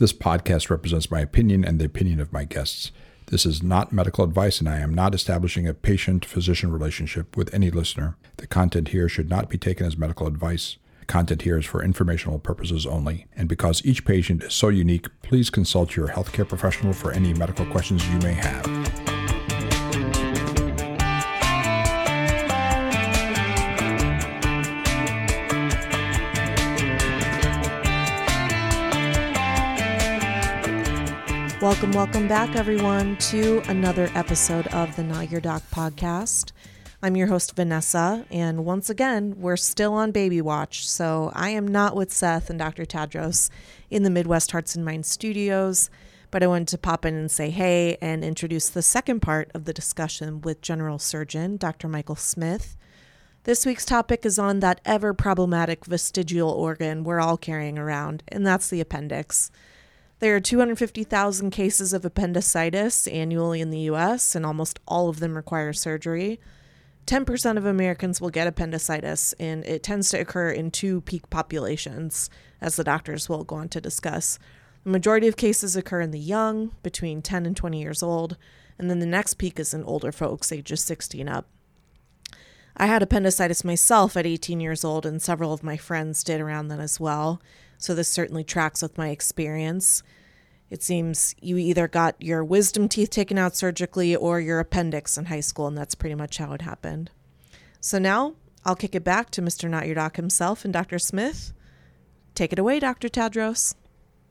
This podcast represents my opinion and the opinion of my guests. This is not medical advice, and I am not establishing a patient physician relationship with any listener. The content here should not be taken as medical advice. Content here is for informational purposes only. And because each patient is so unique, please consult your healthcare professional for any medical questions you may have. Welcome, welcome back, everyone, to another episode of the Not Your Doc podcast. I'm your host, Vanessa, and once again, we're still on baby watch. So I am not with Seth and Dr. Tadros in the Midwest Hearts and Minds studios, but I wanted to pop in and say hey and introduce the second part of the discussion with General Surgeon Dr. Michael Smith. This week's topic is on that ever problematic vestigial organ we're all carrying around, and that's the appendix. There are 250,000 cases of appendicitis annually in the US, and almost all of them require surgery. 10% of Americans will get appendicitis, and it tends to occur in two peak populations, as the doctors will go on to discuss. The majority of cases occur in the young, between 10 and 20 years old, and then the next peak is in older folks, ages 60 and up. I had appendicitis myself at 18 years old, and several of my friends did around then as well so this certainly tracks with my experience. It seems you either got your wisdom teeth taken out surgically or your appendix in high school, and that's pretty much how it happened. So now I'll kick it back to Mr. Not Your Doc himself and Dr. Smith. Take it away, Dr. Tadros.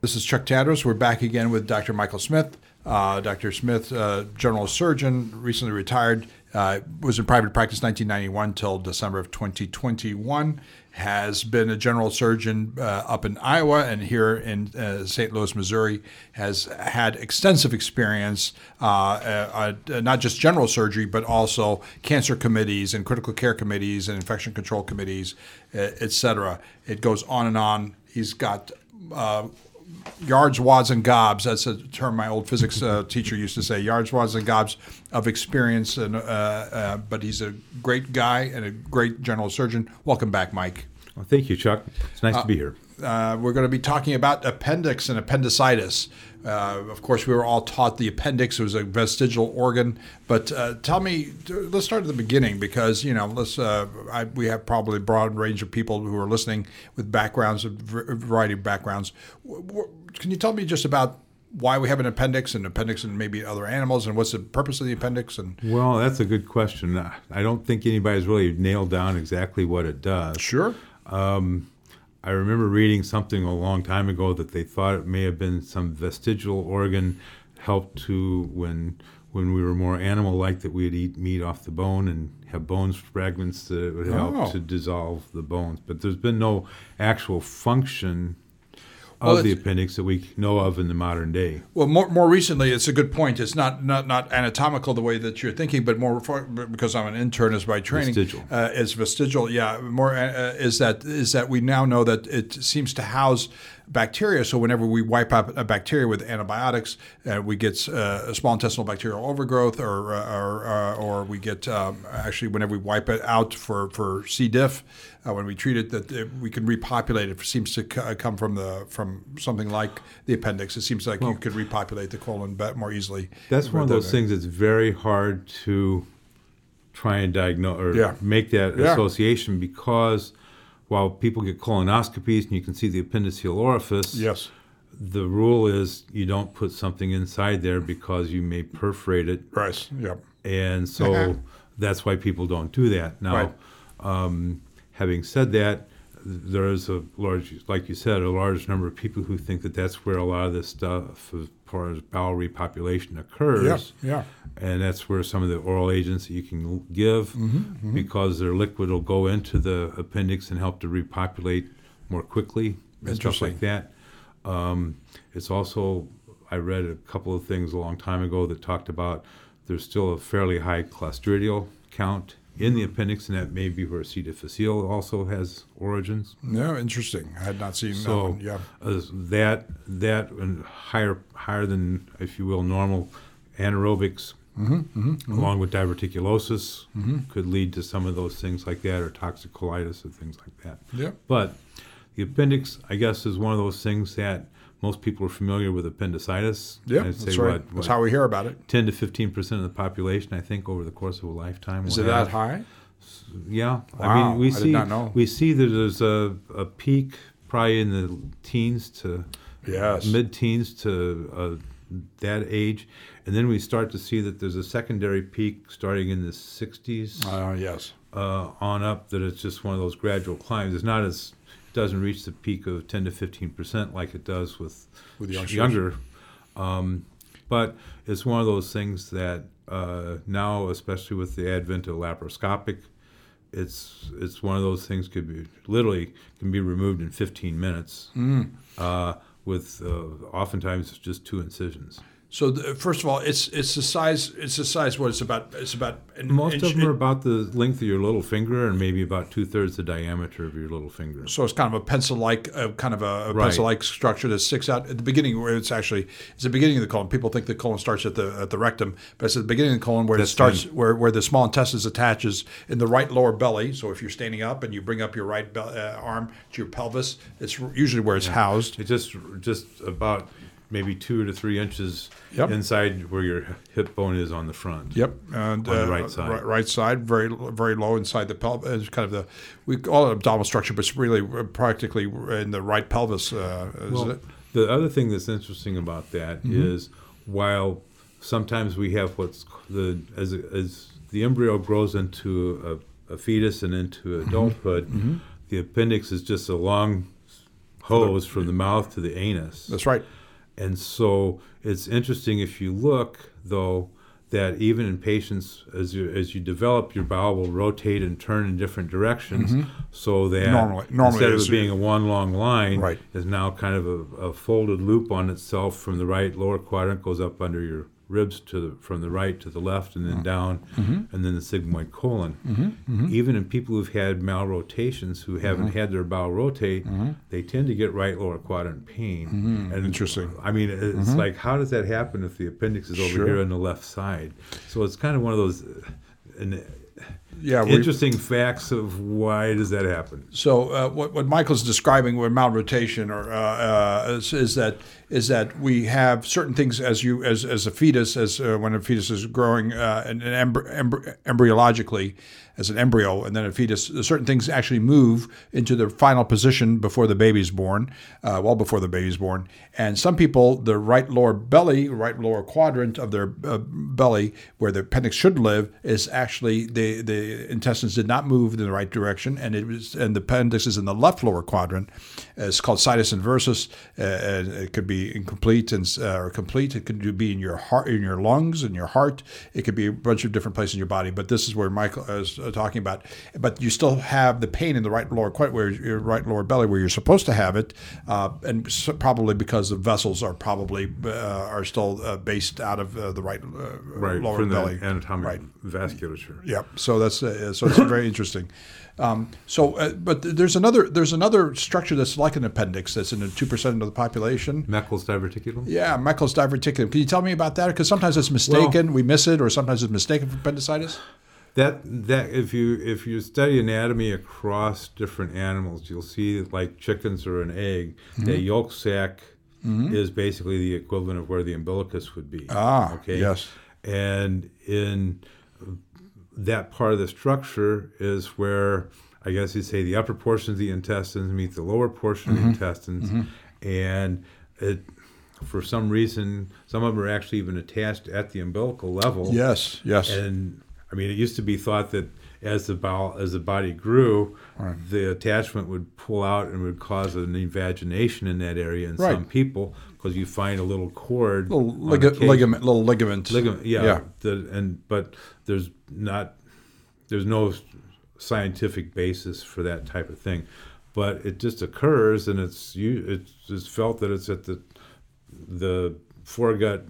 This is Chuck Tadros. We're back again with Dr. Michael Smith. Uh, Dr. Smith, uh, general surgeon, recently retired, uh, was in private practice 1991 till December of 2021 has been a general surgeon uh, up in Iowa and here in uh, St. Louis, Missouri, has had extensive experience, uh, uh, uh, not just general surgery, but also cancer committees and critical care committees and infection control committees, et cetera. It goes on and on. He's got yards, wads, and gobs. That's a term my old physics uh, teacher used to say. Yards, wads, and gobs of experience. And uh, uh, but he's a great guy and a great general surgeon. Welcome back, Mike. Well, thank you, Chuck. It's nice to be here. Uh, we're going to be talking about appendix and appendicitis. Uh, of course, we were all taught the appendix was a vestigial organ, but uh, tell me, let's start at the beginning because you know, let's uh, I, we have probably a broad range of people who are listening with backgrounds, a variety of backgrounds. Can you tell me just about why we have an appendix and appendix and maybe other animals and what's the purpose of the appendix and well that's a good question i don't think anybody's really nailed down exactly what it does sure um, I remember reading something a long time ago that they thought it may have been some vestigial organ helped to when when we were more animal-like that we'd eat meat off the bone and have bones fragments that would help oh. to dissolve the bones. But there's been no actual function of well, the appendix that we know of in the modern day. Well, more, more recently, it's a good point. It's not, not not anatomical the way that you're thinking, but more because I'm an internist by training. Vestigial. Uh, it's vestigial. Yeah, more uh, is that is that we now know that it seems to house bacteria. So whenever we wipe out a bacteria with antibiotics, uh, we get uh, a small intestinal bacterial overgrowth, or uh, or, uh, or we get um, actually whenever we wipe it out for for C. diff, uh, when we treat it, that it, we can repopulate. It seems to c- come from the from something like the appendix. It seems like well, you could repopulate the colon but more easily. That's one of those things that's very hard to try and diagnose or yeah. make that yeah. association because while people get colonoscopies and you can see the appendiceal orifice, yes, the rule is you don't put something inside there because you may perforate it. Right. Yep. And so uh-huh. that's why people don't do that. Now, right. um, having said that, there is a large, like you said, a large number of people who think that that's where a lot of this stuff, as far as bowel repopulation, occurs. Yeah, yeah. And that's where some of the oral agents that you can give, mm-hmm, mm-hmm. because their liquid will go into the appendix and help to repopulate more quickly and stuff like that. Um, it's also, I read a couple of things a long time ago that talked about there's still a fairly high clostridial count in the appendix, and that may be where C. difficile also has origins. Yeah, interesting. I had not seen so that. Yeah, uh, that that and higher higher than, if you will, normal anaerobics, mm-hmm, mm-hmm, mm-hmm. along with diverticulosis, mm-hmm. could lead to some of those things like that, or toxic colitis and things like that. Yeah. But the appendix, I guess, is one of those things that most people are familiar with appendicitis. Yeah, that's say right. what- that's what, how we hear about it. 10 to 15 percent of the population, I think, over the course of a lifetime. Is it that have- high? Yeah, I Wow, mean, we I did see not know. we see that there's a, a peak probably in the teens to Yes. mid-teens to uh, that age, and then we start to see that there's a secondary peak starting in the 60s Uh, yes. uh, on up. That it's just one of those gradual climbs. It's not as doesn't reach the peak of 10 to 15 percent like it does with, With younger. Um, but it's one of those things that uh, now, especially with the advent of laparoscopic, it's it's one of those things could be literally can be removed in 15 minutes. Mm. Uh, with uh, oftentimes just two incisions. So the, first of all, it's it's the size. It's the size. What it's about? It's about. Most inch- of them are about the length of your little finger and maybe about two thirds the diameter of your little finger. So it's kind of a pencil-like, uh, kind of a, a Right. pencil-like structure that sticks out at the beginning, where it's actually it's the beginning of the colon. People think the colon starts at the at the rectum, but it's at the beginning of the colon where That's it starts, right. where where the small intestines attaches in the right lower belly. So if you're standing up and you bring up your right be- uh, arm to your pelvis, it's usually where it's housed. It's just just about maybe two to three inches Yep. inside where your hip bone is on the front. Yep, and On the uh, right side. right, right side, very very low inside the pelvis. Kind of the we call it abdominal structure, but it's really uh, practically in the right pelvis. Uh, Well, it? the other thing that's interesting about that is while sometimes we have what's the as as the embryo grows into a, a fetus and into adulthood, the appendix is just a long hose from the mouth to the anus. That's right. And so it's interesting if you look, though, that even in patients, as you as you develop, your bowel will rotate and turn in different directions, mm-hmm. so that Normally- normally instead of it being a one long line, Right. is now kind of a, a folded loop on itself from the right lower quadrant goes up under your ribs to the, from the right to the left and then mm-hmm. down, mm-hmm. and then the sigmoid colon. Mm-hmm. Even in people who've had malrotations who haven't had their bowel rotate, they tend to get right lower quadrant pain. And Interesting. I mean, it's like, how does that happen if the appendix is over Sure. here on the left side? So it's kind of one of those uh, an uh, Yeah, interesting facts of why does that happen. So uh, what, what Michael's describing with malrotation or uh, uh, is, is that is that we have certain things as you as, as a fetus as uh, when a fetus is growing uh, embryologically as an embryo and then a fetus certain things actually move into their final position before the baby's born uh, well before the baby's born. And some people the right lower belly right lower quadrant of their uh, belly where the appendix should live is actually the the intestines did not move in the right direction and it was and the appendix is in the left lower quadrant. It's called situs inversus uh, it could be incomplete and uh, or complete it could be in your heart in your lungs in your heart it could be a bunch of different places in your body but this is where michael is uh, talking about but you still have the pain in the right lower quite where your right lower belly where you're supposed to have it uh, and so probably because the vessels are probably uh, are still uh, based out of uh, the right, uh, Right, lower from belly the anatomic right vasculature. Yep. So that's uh, so it's very interesting. Um, so, uh, but there's another there's another structure that's like an appendix that's in two percent of the population. Meckel's diverticulum? Yeah, Meckel's diverticulum. Can you tell me about that? Because sometimes it's mistaken, we miss it, or sometimes it's mistaken for appendicitis. That that if you if you study anatomy across different animals, you'll see that like chickens or an egg, Mm-hmm. the yolk sac is basically the equivalent of where the umbilicus would be. Ah, okay. yes. And in that part of the structure is where I guess you'd say the upper portion of the intestines meet the lower portion Mm-hmm. of the intestines, and it for some reason some of them are actually even attached at the umbilical level. Yes. Yes. And I mean, it used to be thought that as the bowel, as the body grew, the attachment would pull out and would cause an invagination in that area in Right. some people because you find a little cord, little on lig- ligament, little ligament. ligament, yeah, Yeah. The, and but there's not, there's no scientific basis for that type of thing, but it just occurs, and it's you, it's, it's felt that it's at the, the foregut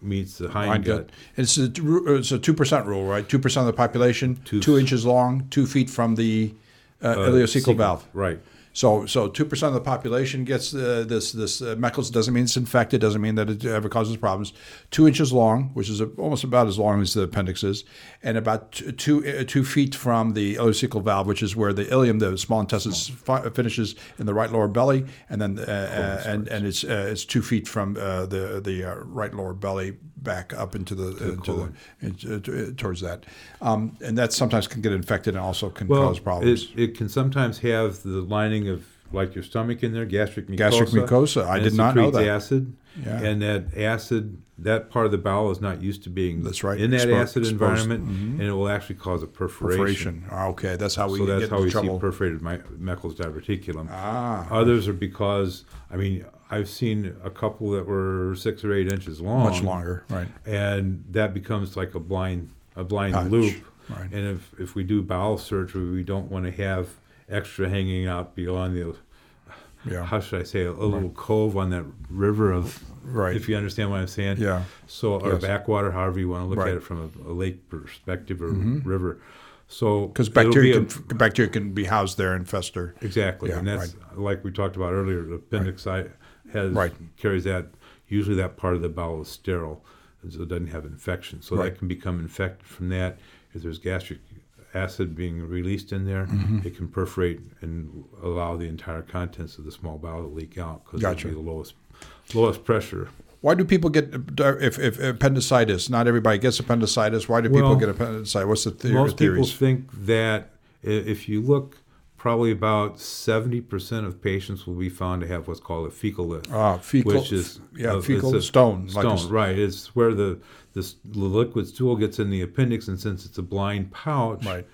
meets the Hind hindgut. gut. It's a it's a two percent rule, right? Two percent of the population, Two- two inches long, two feet from the uh, Uh, ileocecal cecal- valve. Right. So so two percent of the population gets uh, this this uh, Meckel's doesn't mean it's infected, doesn't mean that it ever causes problems. Two inches long, which is almost about as long as the appendix is, and about t- two uh, two feet from the ileocecal valve, which is where the ileum, the small intestine, fi- finishes in the right lower belly, and then uh, uh, and and it's uh, it's two feet from uh, the the uh, right lower belly back up into the, into the into, towards that, um, and that sometimes can get infected and also can Well, cause problems. It, it can sometimes have the lining of like your stomach in there, gastric mucosa. Gastric mucosa. I did not know that. acid. Yeah. And that acid, that part of the bowel is not used to being That's right, in that expo- acid exposed. Mm-hmm. environment, and it will actually cause a perforation. perforation. Ah, Okay, that's how we so that's get how we trouble. see perforated my, Meckel's diverticulum. Ah. Others are because, I mean, I've seen a couple that were six or eight inches long. Much longer, right? and that becomes like a blind a blind Patch, loop. right. And if if we do bowel surgery, we don't want to have extra hanging out beyond the Yeah. how should I say a, little cove on that river of Right. If you understand what I'm saying. Yeah. So or Yes. backwater, however you want to look Right. Mm-hmm. at it from a, a lake perspective or river. So Because bacteria be can bacteria can be housed there and fester. Exactly, Yeah, and that's like we talked about earlier. The appendix I has Right. carries that. Usually, that part of the bowel is sterile, and so it doesn't have infection. So Right. that can become infected from that. If there's gastric acid being released in there, Mm-hmm. it can perforate and allow the entire contents of the small bowel to leak out because Gotcha. it'll be the lowest lowest pressure. Why do people get if, if appendicitis? Not everybody gets appendicitis. Why do people get appendicitis? What's the theory? Most people theories? think that if you look, probably about seventy percent of patients will be found to have what's called a fecal lith. Ah, fecal- which is yeah, it's fecal a stone, like Stone, a s- right? It's where the this the liquid stool gets in the appendix, and since it's a blind pouch, Right.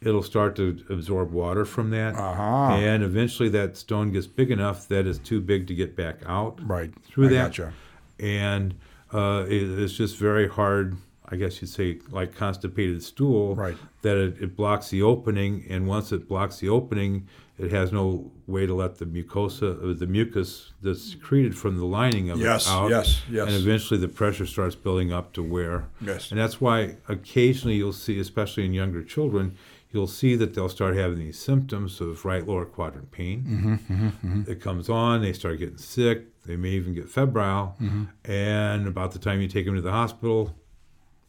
it'll start to absorb water from that, Aha. and eventually that stone gets big enough that it's too big to get back out Right. through I that, gotcha. and uh, it, it's just very hard. I guess you'd say like constipated stool, Right. That it, it blocks the opening, and once it blocks the opening, it has no way to let the mucosa, or the mucus that's secreted from the lining of Yes, it out. yes, yes. yes. And eventually the pressure starts building up to where. Yes. And that's why occasionally you'll see, especially in younger children, you'll see that they'll start having these symptoms of right lower quadrant pain. Mm-hmm, It comes on, they start getting sick, they may even get febrile, Mm-hmm. and about the time you take them to the hospital,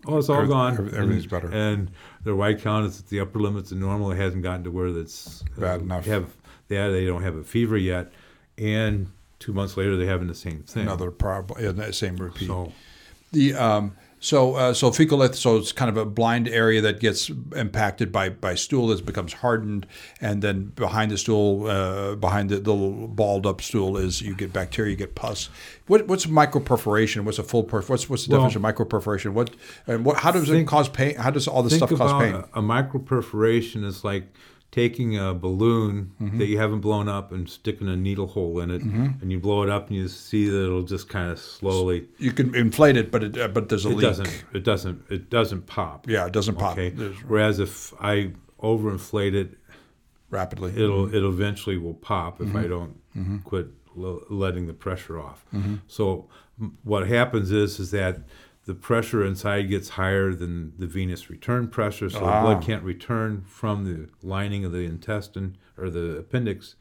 oh, it's all Every- gone. every- everything's and, better. And their white count is at the upper limits of normal. It hasn't gotten to where that's Bad enough. Have they, they don't have a fever yet, and two months later they're having the same thing. Another problem. Yeah, that same repeat. So The um, so uh, so fecal lith, so it's kind of a blind area that gets impacted by by stool that becomes hardened, and then behind the stool, uh, behind the, the little balled up stool, is you get bacteria, you get pus. What what's microperforation? What's a full perf? What's what's the Well, definition of microperforation? What and what? How does it cause pain? How does all this think stuff cause pain? A, a microperforation is like taking a balloon Mm-hmm. that you haven't blown up and sticking a needle hole in it, and you blow it up and you see that it'll just kind of slowly. you can inflate it, but it uh, but there's a It leak. doesn't. It doesn't. It doesn't pop. Yeah, it doesn't pop Okay. There's- Whereas if I overinflate it, rapidly. it'll it eventually will pop if Mm-hmm. I don't quit l- letting the pressure off. So m- what happens is is that the pressure inside gets higher than the venous return pressure, so the Ah. blood can't return from the lining of the intestine or the appendix,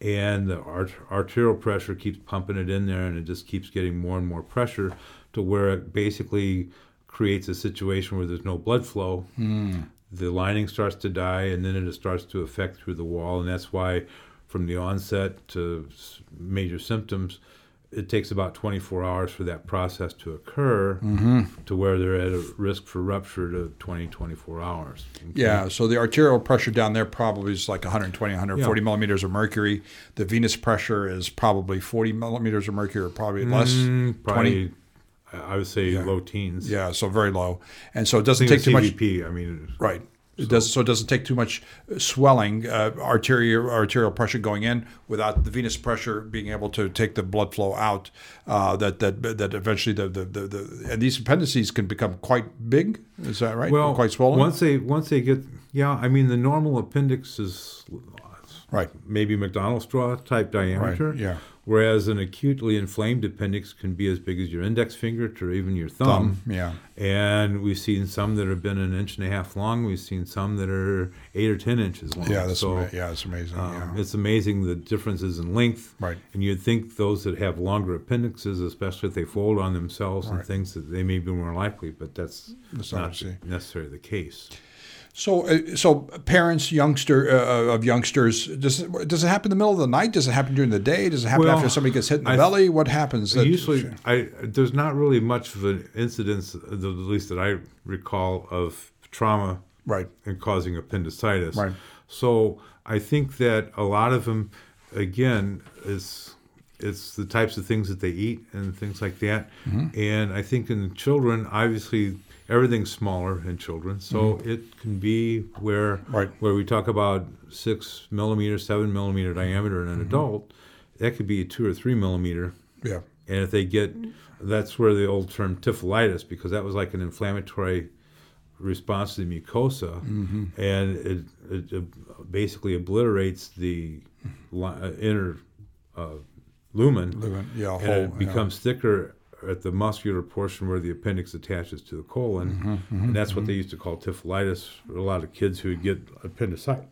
and the art- arterial pressure keeps pumping it in there, and it just keeps getting more and more pressure to where it basically creates a situation where there's no blood flow the lining starts to die and then it starts to affect through the wall and that's why from the onset to major symptoms it takes about 24 hours for that process to occur to where they're at a risk for rupture to 20 24 hours Okay? Yeah, so the arterial pressure down there probably is like 120, 140 Yeah. millimeters of mercury. The venous pressure is probably 40 millimeters of mercury, or probably less. Mm, 20. probably I would say low teens Yeah, so very low, and so it doesn't take too with much. CVP, I mean Right. It does so. It doesn't take too much swelling, uh, arterial arterial pressure going in without the venous pressure being able to take the blood flow out. Uh, that that that eventually the, the the the and these appendices can become quite big. Is that right? well quite swollen. once they once they get yeah I mean the normal appendix is right. maybe McDonald's straw type diameter. yeah. Whereas an acutely inflamed appendix can be as big as your index finger or even your thumb. Thumb, yeah. And we've seen some that have been an inch and a half long. We've seen some that are eight or ten inches long. Yeah, that's so, ama- yeah, it's amazing. um, yeah. It's amazing the differences in length. Right. And you'd think those that have longer appendixes, especially if they fold on themselves and things, that they may be more likely, but that's, That's not not what you see. necessarily the case. So, uh, so parents, youngster uh, of youngsters, does it, does it happen in the middle of the night? Does it happen during the day? Does it happen Well, after somebody gets hit in the I- belly? What happens? that- Usually, I there's not really much of an incidence, at least that I recall, of trauma right, and causing appendicitis. Right. So I think that a lot of them, again, is it's the types of things that they eat and things like that. Mm-hmm. And I think in children, obviously, everything's smaller in children, so it can be where Mm-hmm. Right. where we talk about six millimeter, seven millimeter diameter in an Mm-hmm. adult, that could be a two or three millimeter. yeah, And if they get, that's where the old term typhlitis, because that was like an inflammatory response to the mucosa, and it, it, it basically obliterates the li- uh, inner uh, lumen, Lumen, yeah, and it becomes thicker at the muscular portion where the appendix attaches to the colon, mm-hmm, mm-hmm, and that's what they mm-hmm. used to call typhlitis. For a lot of kids who would get appendicitis,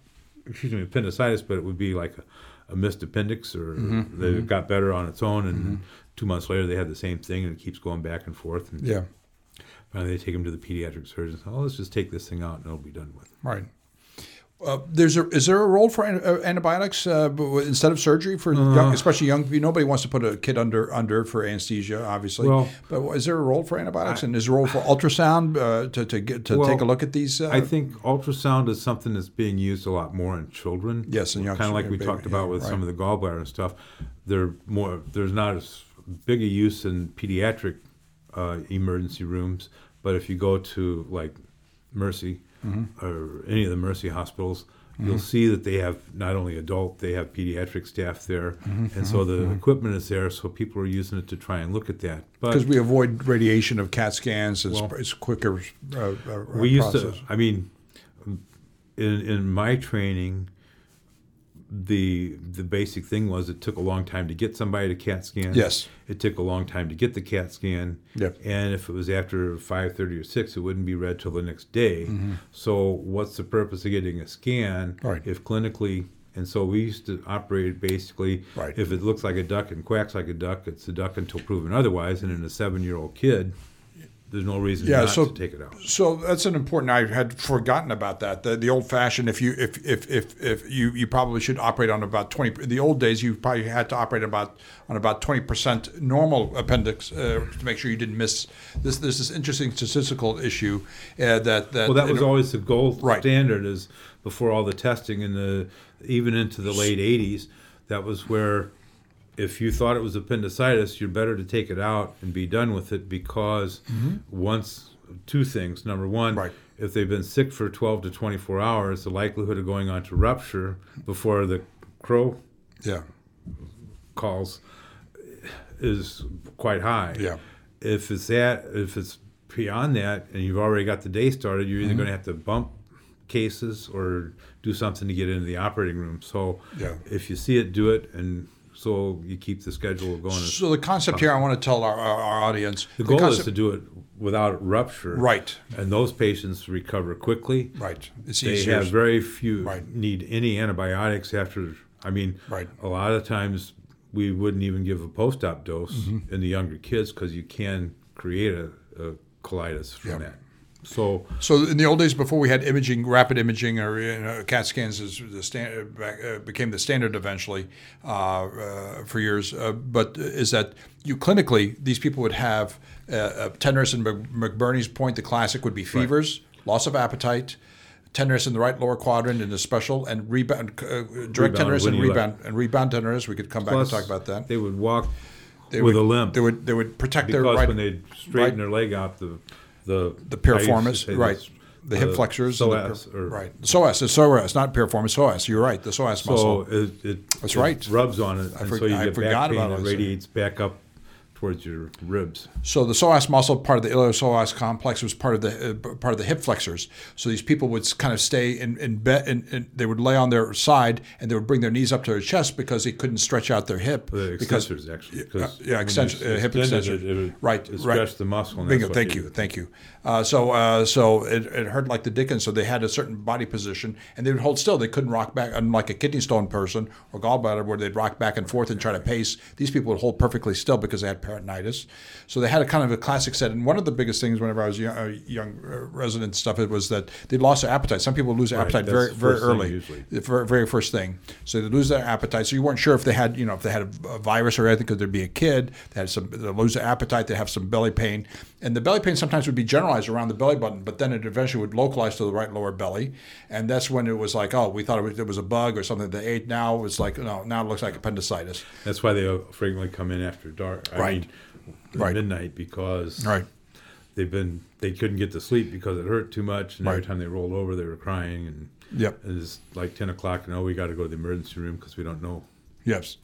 excuse me, appendicitis, but it would be like a, a missed appendix, or they got better on its own, and two months later they had the same thing, and it keeps going back and forth. And yeah, finally they take them to the pediatric surgeon. Oh, let's just take this thing out, and it'll be done with. right. Uh, there's a is there a role for uh, antibiotics uh, instead of surgery for young, especially young? people? Nobody wants to put a kid under under for anesthesia, obviously. Well- but is there a role for antibiotics, and is there a role for ultrasound uh, to to get to Well, take a look at these? Uh, I think ultrasound is something that's being used a lot more in children. Yes, in young kind of like we baby, talked about yeah, with right. some of the gallbladder and stuff. They're more. There's not as big a use in pediatric uh, emergency rooms, but if you go to like Mercy Mm-hmm. or any of the Mercy hospitals. You'll see that they have not only adult, they have pediatric staff there, Mm-hmm, and so the equipment is there. So people are using it to try and look at that. Because we avoid radiation of CAT scans, it's, Well, it's quicker. Uh, uh, we used process. to i mean in in my training the the basic thing was it took a long time to get somebody to cat scan Yes. it took a long time to get the cat scan Yep. and if it was after 5.30 or 6 it wouldn't be read till the next day so what's the purpose of getting a scan Mm-hmm. Right. if clinically and so we used to operate basically Right. if it looks like a duck and quacks like a duck it's a duck until proven otherwise and in a seven year old kid there's no reason Yeah, so- to take it out So that's an important. I had forgotten about that. The, the old fashioned. If you if, if if if you you probably should operate on about twenty. The old days you probably had to operate about on about twenty percent normal appendix uh, to make sure you didn't miss. This there's this interesting statistical issue uh, that that Well, that was know, always the gold Right. standard. Is before all the testing in the even into the late '80s. That was where, if you thought it was appendicitis, you're better to take it out and be done with it because once two things. Number one, Mm-hmm. Right. if they've been sick for 12 to 24 hours, the likelihood of going on to rupture before the crow yeah calls is quite high. Yeah. If it's that, if it's beyond that, and you've already got the day started, you're either Mm-hmm. going to have to bump cases or do something to get into the operating room. So Yeah. if you see it, do it, and so you keep the schedule going. So the concept here, I want to tell our, our, our audience. the goal is to do it without rupture. Right. And those patients recover quickly. right. It's They easier. have very few Right. need any antibiotics after. I mean, Right. a lot of times we wouldn't even give a post-op dose Mm-hmm. in the younger kids because you can create a, a colitis from Yeah. that. So So in the old days, before we had imaging, rapid imaging, or you know, CAT scans is the standard, uh, became the standard eventually uh, uh, for years. Uh, but is that you clinically, these people would have uh, uh, tenderness and McBurney's point. The classic would be fevers, loss of appetite, tenderness in the right lower quadrant in the special, and rebound, uh, direct Rebound tenderness and rebound and rebound tenderness. We could come back plus and talk about that. They would walk They with would, a limp They would they would protect because their right when they straighten right. their leg out, the the the I used to piriformis, right? this, The hip flexors, and the or- right? Psoas, it's psoas, not piriformis. Psoas. You're right. The psoas So muscle. it, it That's it right. rubs on it, I and for- so you I get back pain about that what I was saying. radiates back up towards your ribs. So the psoas muscle, part of the iliopsoas complex, was part of the uh, part of the hip flexors. So these people would kind of stay in in bed, and, and they would lay on their side, and they would bring their knees up to their chest because they couldn't stretch out their hip. The because extensors, actually. uh, yeah, uh, hip extend extension. It, it, right, it right. stretched the muscle. Bingo. Thank you, thank you. Uh, so, uh, so it, it hurt like the dickens. So they had a certain body position, and they would hold still. They couldn't rock back, unlike a kidney stone person or gallbladder, where they'd rock back and forth and try to pace. These people would hold perfectly still because they had peritonitis. So they had a kind of a classic set. And one of the biggest things whenever I was young, uh, young uh, resident stuff, it was that they lost their appetite. Some people lose their appetite very, very early, usually. the very, first thing. So they lose their appetite. So you weren't sure if they had, you know, if they had a, a virus or anything, because there'd be a kid. They had some, they lose their appetite. They have some belly pain, and the belly pain sometimes would be generalized around the belly button, but then it eventually would localize to the right lower belly, and that's when it was like, oh, we thought it was, it was a bug or something they ate. Now it's like, no, now it looks like appendicitis. That's why they frequently come in after dark. I Right. mean, Right. midnight because Right. they've been they couldn't get to sleep because it hurt too much, and every time they rolled over, they were crying, and Yep. and it's like ten o'clock, and oh, we got to go to the emergency room because we don't know. Yes.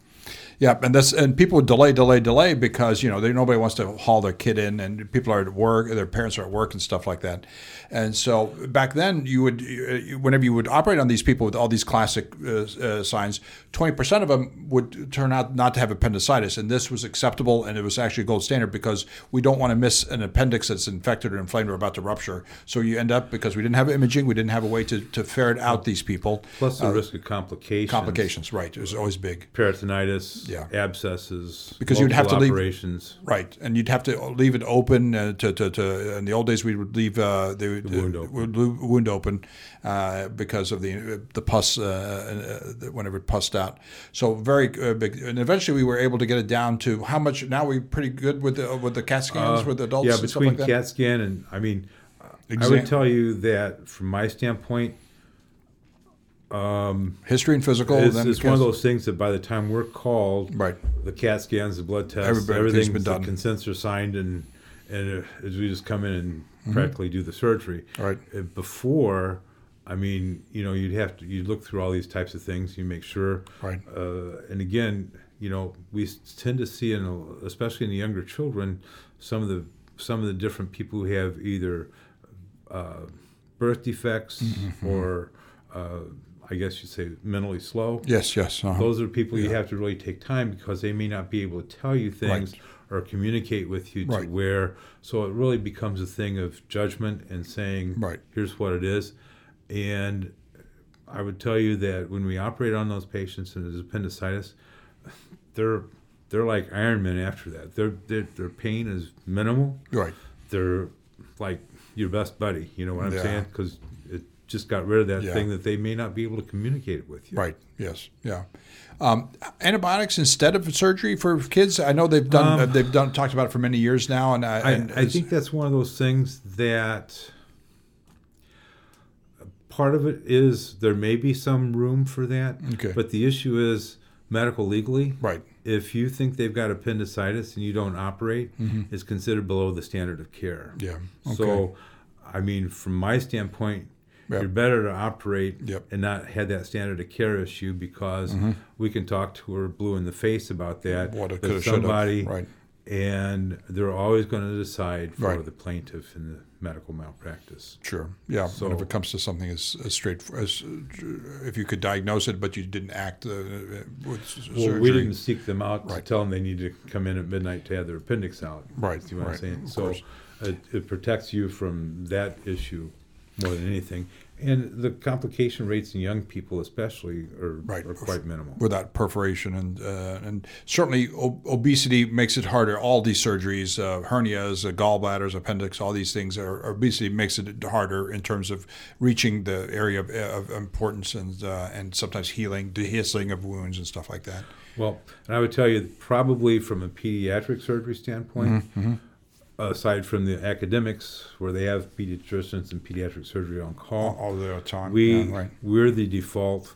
Yeah, and that's and people would delay, delay, delay because you know they nobody wants to haul their kid in, and people are at work, their parents are at work and stuff like that. And so back then, you would whenever you would operate on these people with all these classic uh, uh, signs, twenty percent of them would turn out not to have appendicitis, and this was acceptable, and it was actually gold standard because we don't want to miss an appendix that's infected or inflamed or about to rupture. So you end up because we didn't have imaging, we didn't have a way to, to ferret out these people. Plus the risk of complications. Complications, right? It was always big. peritonitis, Yeah. abscesses, Because you'd have to leave- operations. Right, and you'd have to leave it open uh, to, to, to. In the old days, we would leave uh, the, the wound open. wound open uh, because of the the pus uh, uh, whenever it pussed out. So very uh, big, and eventually we were able to get it down to how much. Now we're pretty good with the with the CAT scans with adults. Yeah, between like. CAT scan and I mean, I would tell you that from my standpoint, history and physical. it's, then it's one of those things that by the time we're called, Right. the CAT scans, the blood tests, Everybody- everything's been the done. consents are signed, and and uh, as we just come in and practically do the surgery. Mm-hmm. Right. Uh, Before, I mean, you know, you'd have to you look through all these types of things. You make sure. Right. Uh, and again, you know, we tend to see in a, especially in the younger children, some of the some of the different people who have either uh, birth defects Mm-hmm, or uh, I guess you'd say mentally slow. Yes, yes. uh-huh. Those are people you have to really take time because they may not be able to tell you things Right. or communicate with you to Right. where. So it really becomes a thing of judgment and saying, Right. here's what it is. And I would tell you that when we operate on those patients and there's appendicitis, they're they're like Ironmen after that. Their their their pain is minimal. Right. They're like your best buddy. You know what I'm Yeah. saying? Because it just got rid of that Yeah. thing that they may not be able to communicate with you. Right. Yes. Yeah. Um, antibiotics instead of surgery for kids. I know they've done. uh, they've done talked about it for many years now, and I, Um, I, and I think that's one of those things that part of it is there may be some room for that. Okay. But the issue is medical legally. right. If you think they've got appendicitis and you don't operate, it's considered below the standard of care. Mm-hmm. Yeah. Okay. So, I mean, from my standpoint, Yep. you're better to operate Yep. Mm-hmm. and not have that standard of care issue because we can talk to her blue in the face about that. What it coulda, somebody Right. and they're always going to decide for Right. the plaintiff in the medical malpractice. Sure. Yeah. So- if it comes to something as, as straight as uh, if you could diagnose it, but you didn't act uh, with Well, surgery. we didn't seek them out Right. to tell them they need to come in at midnight to have their appendix out. Right, See what right, I'm saying? of So it, it protects you from that issue more than anything. And the complication rates in young people, especially, are, Right. are quite minimal. without perforation and uh, and certainly o- obesity makes it harder. All these surgeries, uh, hernias, uh, gallbladders, appendix, all these things are obesity makes it harder in terms of reaching the area of, of importance and uh, and sometimes healing, dehisceling of wounds and stuff like that. Well, and I would tell you, probably from a pediatric surgery standpoint, Mm-hmm, aside from the academics where they have pediatricians and pediatric surgery on call, All the time. we yeah, right. we're the default.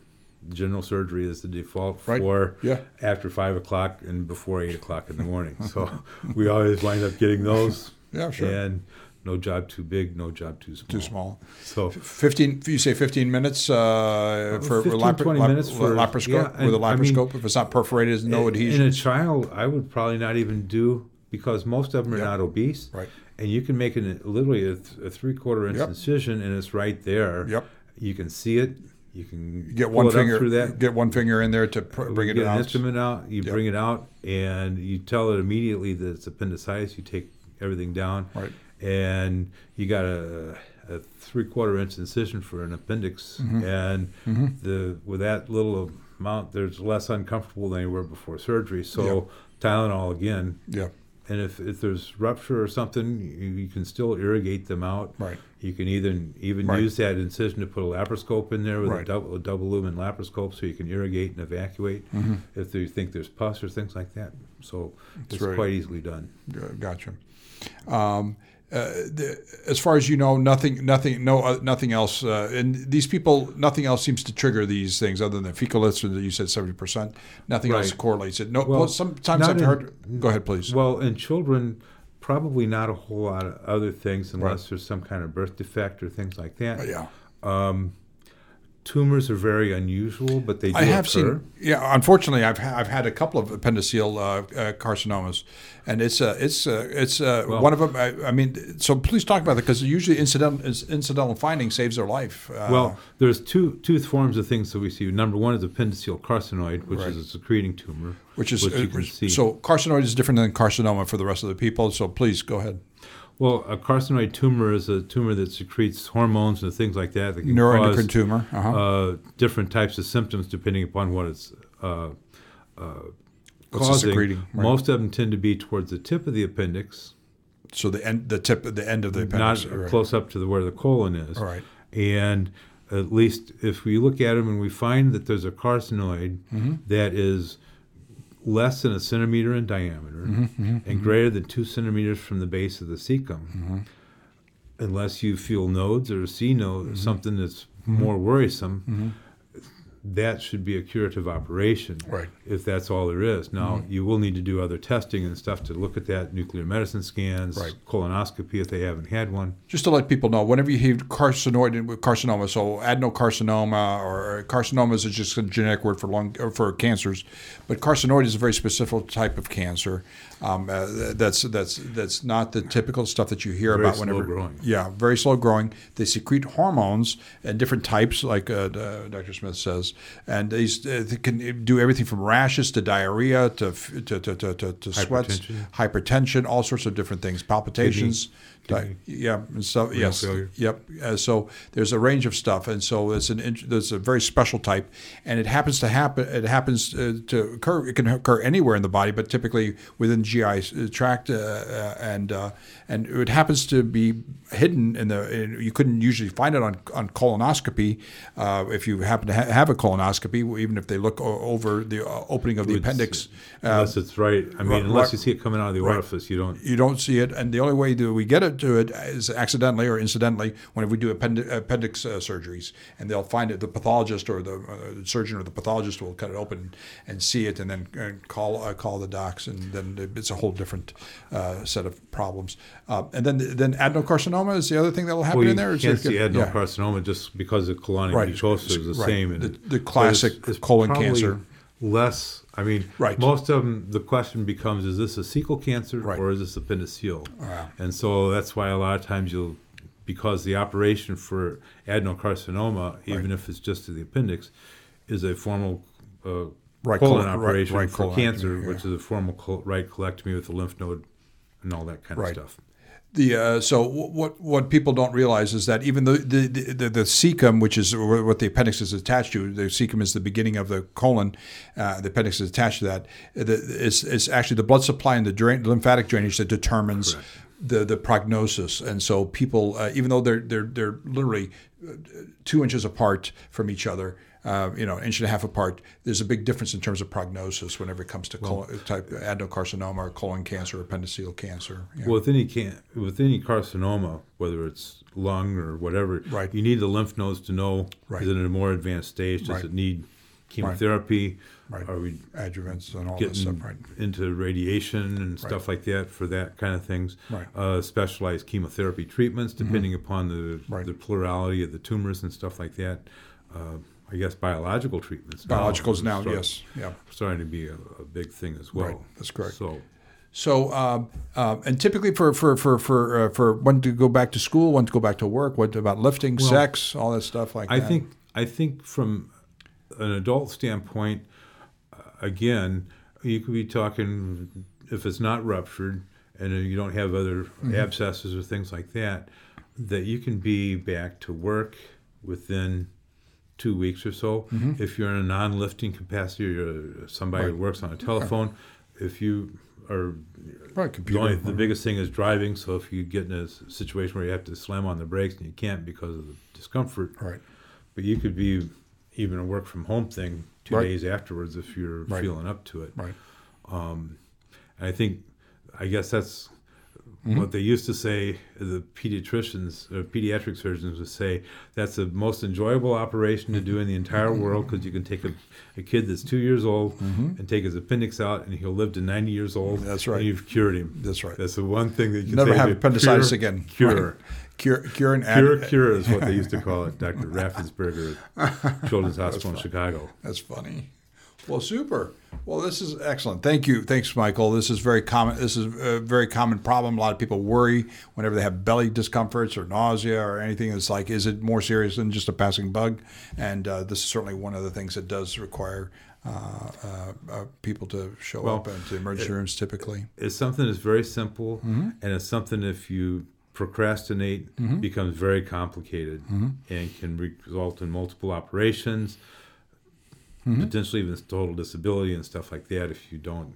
General surgery is the default Right. for Yeah. after five o'clock and before eight o'clock in the morning. so we always wind up getting those. Yeah, sure. And no job too big, no job too small. Too small. So Fifteen. You say fifteen minutes uh, for 15, lapar- 20 lap- minutes for- laparoscope yeah, with a and I mean, laparoscope. if it's not perforated, no in- adhesion. In a child, I would probably not even do because most of them are Yep. not obese. Right. And you can make an, literally a, th- a three quarter inch Yep. incision, and it's right there. Yep. You can see it. You can get one finger through that. Get one finger in there to pr- bring you it get out. an instrument out. You Yep. bring it out, and you tell it immediately that it's appendicitis. You take everything down, Right. and you got a, a three quarter inch incision for an appendix, Mm-hmm. and the with that little amount, there's less uncomfortable than you were before surgery. So. Tylenol again, Yeah. And if, if there's rupture or something, you, you can still irrigate them out. Right. You can even even Right. use that incision to put a laparoscope in there with Right. a double a double lumen laparoscope, so you can irrigate and evacuate if you think there's pus or things like that. So it's right. quite easily done. Gotcha. Um, uh, the, as far as you know, nothing, nothing, no, uh, nothing else. Uh, and these people, nothing else seems to trigger these things other than fecaliths, that you said seventy percent. Nothing else correlates it. No. Well, Well, sometimes I've in- heard. Go ahead, please. Well, in children, probably not a whole lot of other things unless there's some kind of birth defect or things like that. Yeah. Tumors are very unusual, but they do I have occur. seen. Yeah, unfortunately, I've ha- I've had a couple of appendiceal uh, uh, carcinomas, and it's uh, it's uh, it's uh, Well- one of them. I, I mean, so please talk about that because usually incidental incidental finding saves their life. Uh, Well, there's two two forms of things that we see. Number one is appendiceal carcinoid, which Right. is a secreting tumor, which is you uh, can see. so carcinoid is different than carcinoma for the rest of the people. So please go ahead. Well, a carcinoid tumor is a tumor that secretes hormones and things like that that can Neuroendocrine cause tumor. Uh-huh. uh, different types of symptoms depending upon what it's uh, uh, causing. secreting, right. Most of them tend to be towards the tip of the appendix, so the end, the tip, the end of the appendix. not right. close up to the, where the colon is. All right. And at least if we look at them and we find that there's a carcinoid Mm-hmm. that is less than a centimeter in diameter Mm-hmm, and greater than two centimeters from the base of the cecum, Mm-hmm. unless you feel nodes or see nodes, Mm-hmm. something that's more worrisome, that should be a curative operation Right. Mm-hmm. if that's all there is. Now, you will need to do other testing and stuff to look at that, nuclear medicine scans, Right. colonoscopy if they haven't had one. Just to let people know, whenever you hear carcinoid carcinoma, so adenocarcinoma or carcinomas is just a generic word for lung or for cancers, but carcinoid is a very specific type of cancer. Um, uh, that's that's that's not the typical stuff that you hear Very about whenever. slow-growing. Yeah, very slow growing. They secrete hormones and different types, like uh, uh, Dr. Smith says, and these uh, they can do everything from rashes to diarrhea to to to to, to, to sweats, Hypertension. hypertension, all sorts of different things, palpitations. Di- yeah, and so yes, failure. yep. Uh, so there's a range of stuff, and so it's an there's a very special type, and it happens to happen. It happens uh, to occur. It can occur anywhere in the body, but typically within GI tract, uh, uh, and uh, and it happens to be hidden in the. In, you couldn't usually find it on on colonoscopy uh, if you happen to ha- have a colonoscopy, even if they look o- over the uh, opening of the It's- appendix. Uh, Unless it's right. I mean, right- unless right- you see it coming out of the orifice, you don't. you don't see it, and the only way that we get it to it is accidentally or incidentally whenever we do appendi- appendix uh, surgeries, and they'll find it. The pathologist or the uh, surgeon or the pathologist will cut it open and see it, and then uh, call uh, call the docs, and then it's a whole different uh, set of problems. Uh, and then then adenocarcinoma is the other thing that will happen Well, you in there. Is can't see yeah. adenocarcinoma just because of colonic Right. mucosa is the Right. same. The- the classic it's- it's colon cancer. Less. I mean, Right. most of them. The question becomes: Is this a cecal cancer Right. or is this appendiceal? Wow. And so that's why a lot of times you'll, because the operation for adenocarcinoma, even if it's just to the appendix, is a formal uh, Right, colon colon- right- operation right for cancer, yeah. which is a formal col- right colectomy with a lymph node and all that kind Right. of stuff. The uh, so wh- what what people don't realize is that even the the, the, the, the cecum, which is what the appendix is attached to, the cecum is the beginning of the colon. Uh, the appendix is attached to that. The, it's, it's actually the blood supply and the drain, lymphatic drainage that determines the the prognosis. And so people, uh, even though they're they're they're literally uh, two inches apart from each other. Uh, you know, inch and a half apart. There's a big difference in terms of prognosis whenever it comes to colon, type adenocarcinoma or colon cancer or appendiceal cancer. Yeah. Well, with any can with any carcinoma, whether it's lung or whatever, Right. you need the lymph nodes to know Right. is it in a more advanced stage? Does Right. it need chemotherapy? Right. Are we adjuvants and all this getting stuff, right? into radiation and stuff like that for that kind of things? Right. Uh, specialized chemotherapy treatments, depending upon the the plurality of the tumors and stuff like that. Uh, I guess biological treatments. Biologicals now, start- yes, yeah. starting to be a, a big thing as well. Right, that's correct. So So, um, um, and typically for for for for uh, for one to go back to school, one to go back to work, what about lifting, sex, all that stuff like I that. think I think from an adult standpoint, uh, again, you could be talking if it's not ruptured and you don't have other Mm-hmm. abscesses or things like that, that you can be back to work within two weeks or so. Mm-hmm. If you're in a non-lifting capacity or you're somebody who works on a telephone, if you are right, the, computer. only, the biggest thing is driving. So if you get in a situation where you have to slam on the brakes and you can't because of the discomfort, right. but you could be even a work from home thing two Right. days afterwards if you're Right. feeling up to it. Right. And I think, I guess that's Mm-hmm. what they used to say. The pediatricians, or pediatric surgeons would say that's the most enjoyable operation to do in the entire Mm-hmm. world because you can take a, a kid that's two years old and take his appendix out, and he'll live to ninety years old. That's right. And you've cured him. That's right. That's the one thing that you can Never have appendicitis cure- again. Cure. Right. Cure, cure, and Cure, cure is what they used to call it, Dr. Raffensperger at Children's Hospital in Chicago. That's funny. Well, super. Well, this is excellent. Thank you. Thanks, Michael. This is very common. This is a very common problem. A lot of people worry whenever they have belly discomforts or nausea or anything. It's like, is it more serious than just a passing bug? And uh, this is certainly one of the things that does require uh, uh, uh, people to show Well, up to emergency rooms typically. It's something that's very simple, Mm-hmm. and it's something if you procrastinate becomes very complicated Mm-hmm. and can result in multiple operations, Mm-hmm. potentially even total disability and stuff like that if you don't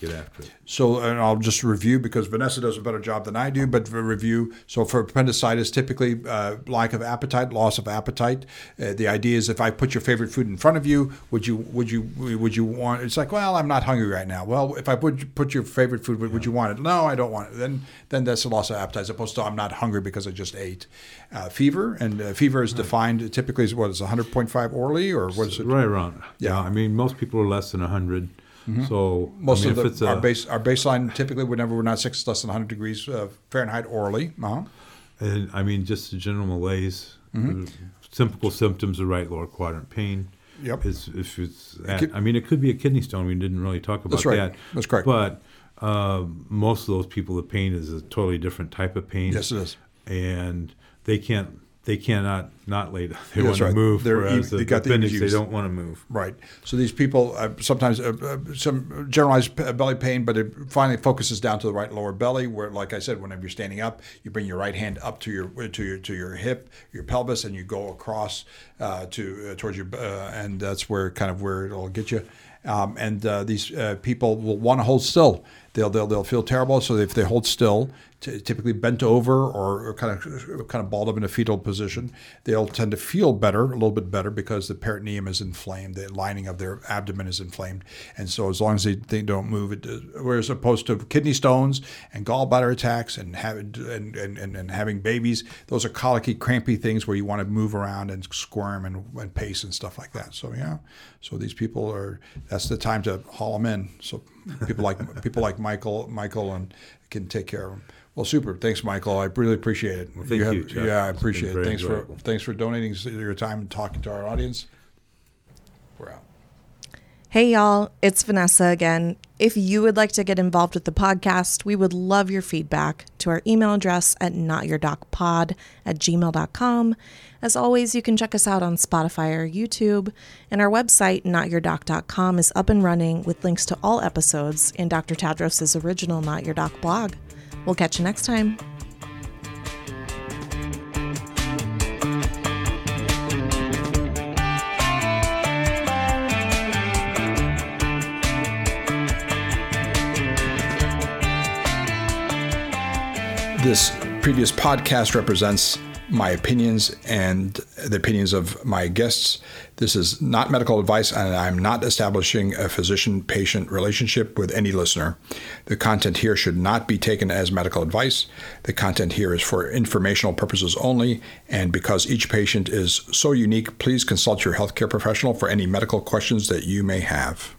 get after it. So, and I'll just review because Vanessa does a better job than I do, but for review. So, for appendicitis, typically uh, lack of appetite, loss of appetite. Uh, the idea is if I put your favorite food in front of you, would you would you would you want? It's like, well, I'm not hungry right now. Well, if I put put your favorite food, would, would you want it? No, I don't want it. Then then that's a loss of appetite, as opposed to I'm not hungry because I just ate. Uh, fever and uh, fever is defined typically as what is 100.5 orally or what is it? Right around. Yeah. I mean, most people are less than 100. So, Most I mean, of the, a, our base our baseline typically whenever we're not six it's less than 100 degrees uh, Fahrenheit orally. Uh-huh. And I mean, just the general malaise. Mm-hmm. Typical symptoms of right lower quadrant pain. Yep. Is if it's, at, could- I mean, it could be a kidney stone. We didn't really talk about That's right. that. That's correct. But uh, most of those people, the pain is a totally different type of pain. Yes, it is. And they can't, they cannot not lay. Down. They That's want right. to move. They're whereas e- the they got the appendix, they don't want to move. Right. So these people uh, sometimes uh, uh, some generalized p- belly pain, but it finally focuses down to the right lower belly, where, like I said, whenever you're standing up, you bring your right hand up to your to your to your hip, your pelvis, and you go across uh, to uh, towards your, uh, and that's where kind of where it'll get you. Um, and uh, these uh, people will want to hold still. They'll, they'll they'll feel terrible. So if they hold still, t- typically bent over or, or kind of kind of balled up in a fetal position, they'll tend to feel better, a little bit better, because the peritoneum is inflamed, the lining of their abdomen is inflamed, and so as long as they, they don't move, it. does- Whereas opposed to kidney stones and gallbladder attacks and having and, and, and, and having babies, those are colicky, crampy things where you want to move around and squirm and, and pace and stuff like that. So yeah, so these people are that's the time to haul them in. So people like people like Michael, Michael, and can take care of them. Well, super. Thanks, Michael. I really appreciate it. thank you, Chuck. Yeah, I appreciate it. Thanks enjoyable. for thanks for donating your time and talking to our audience. We're out. Hey, y'all, it's Vanessa again. If you would like to get involved with the podcast, we would love your feedback to our email address at notyourdocpod at gmail.com. As always, you can check us out on Spotify or YouTube, and our website, notyourdoc.com, is up and running with links to all episodes in Dr. Tadros' original Not Your Doc blog. We'll catch you next time. This previous podcast represents my opinions and the opinions of my guests. This is not medical advice, and I'm not establishing a physician patient relationship with any listener. The content here should not be taken as medical advice. The content here is for informational purposes only, and because each patient is so unique, please consult your healthcare professional for any medical questions that you may have.